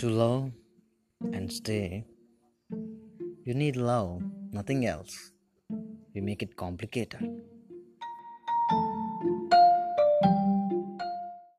To love and stay, you need love, nothing else. We make it complicated.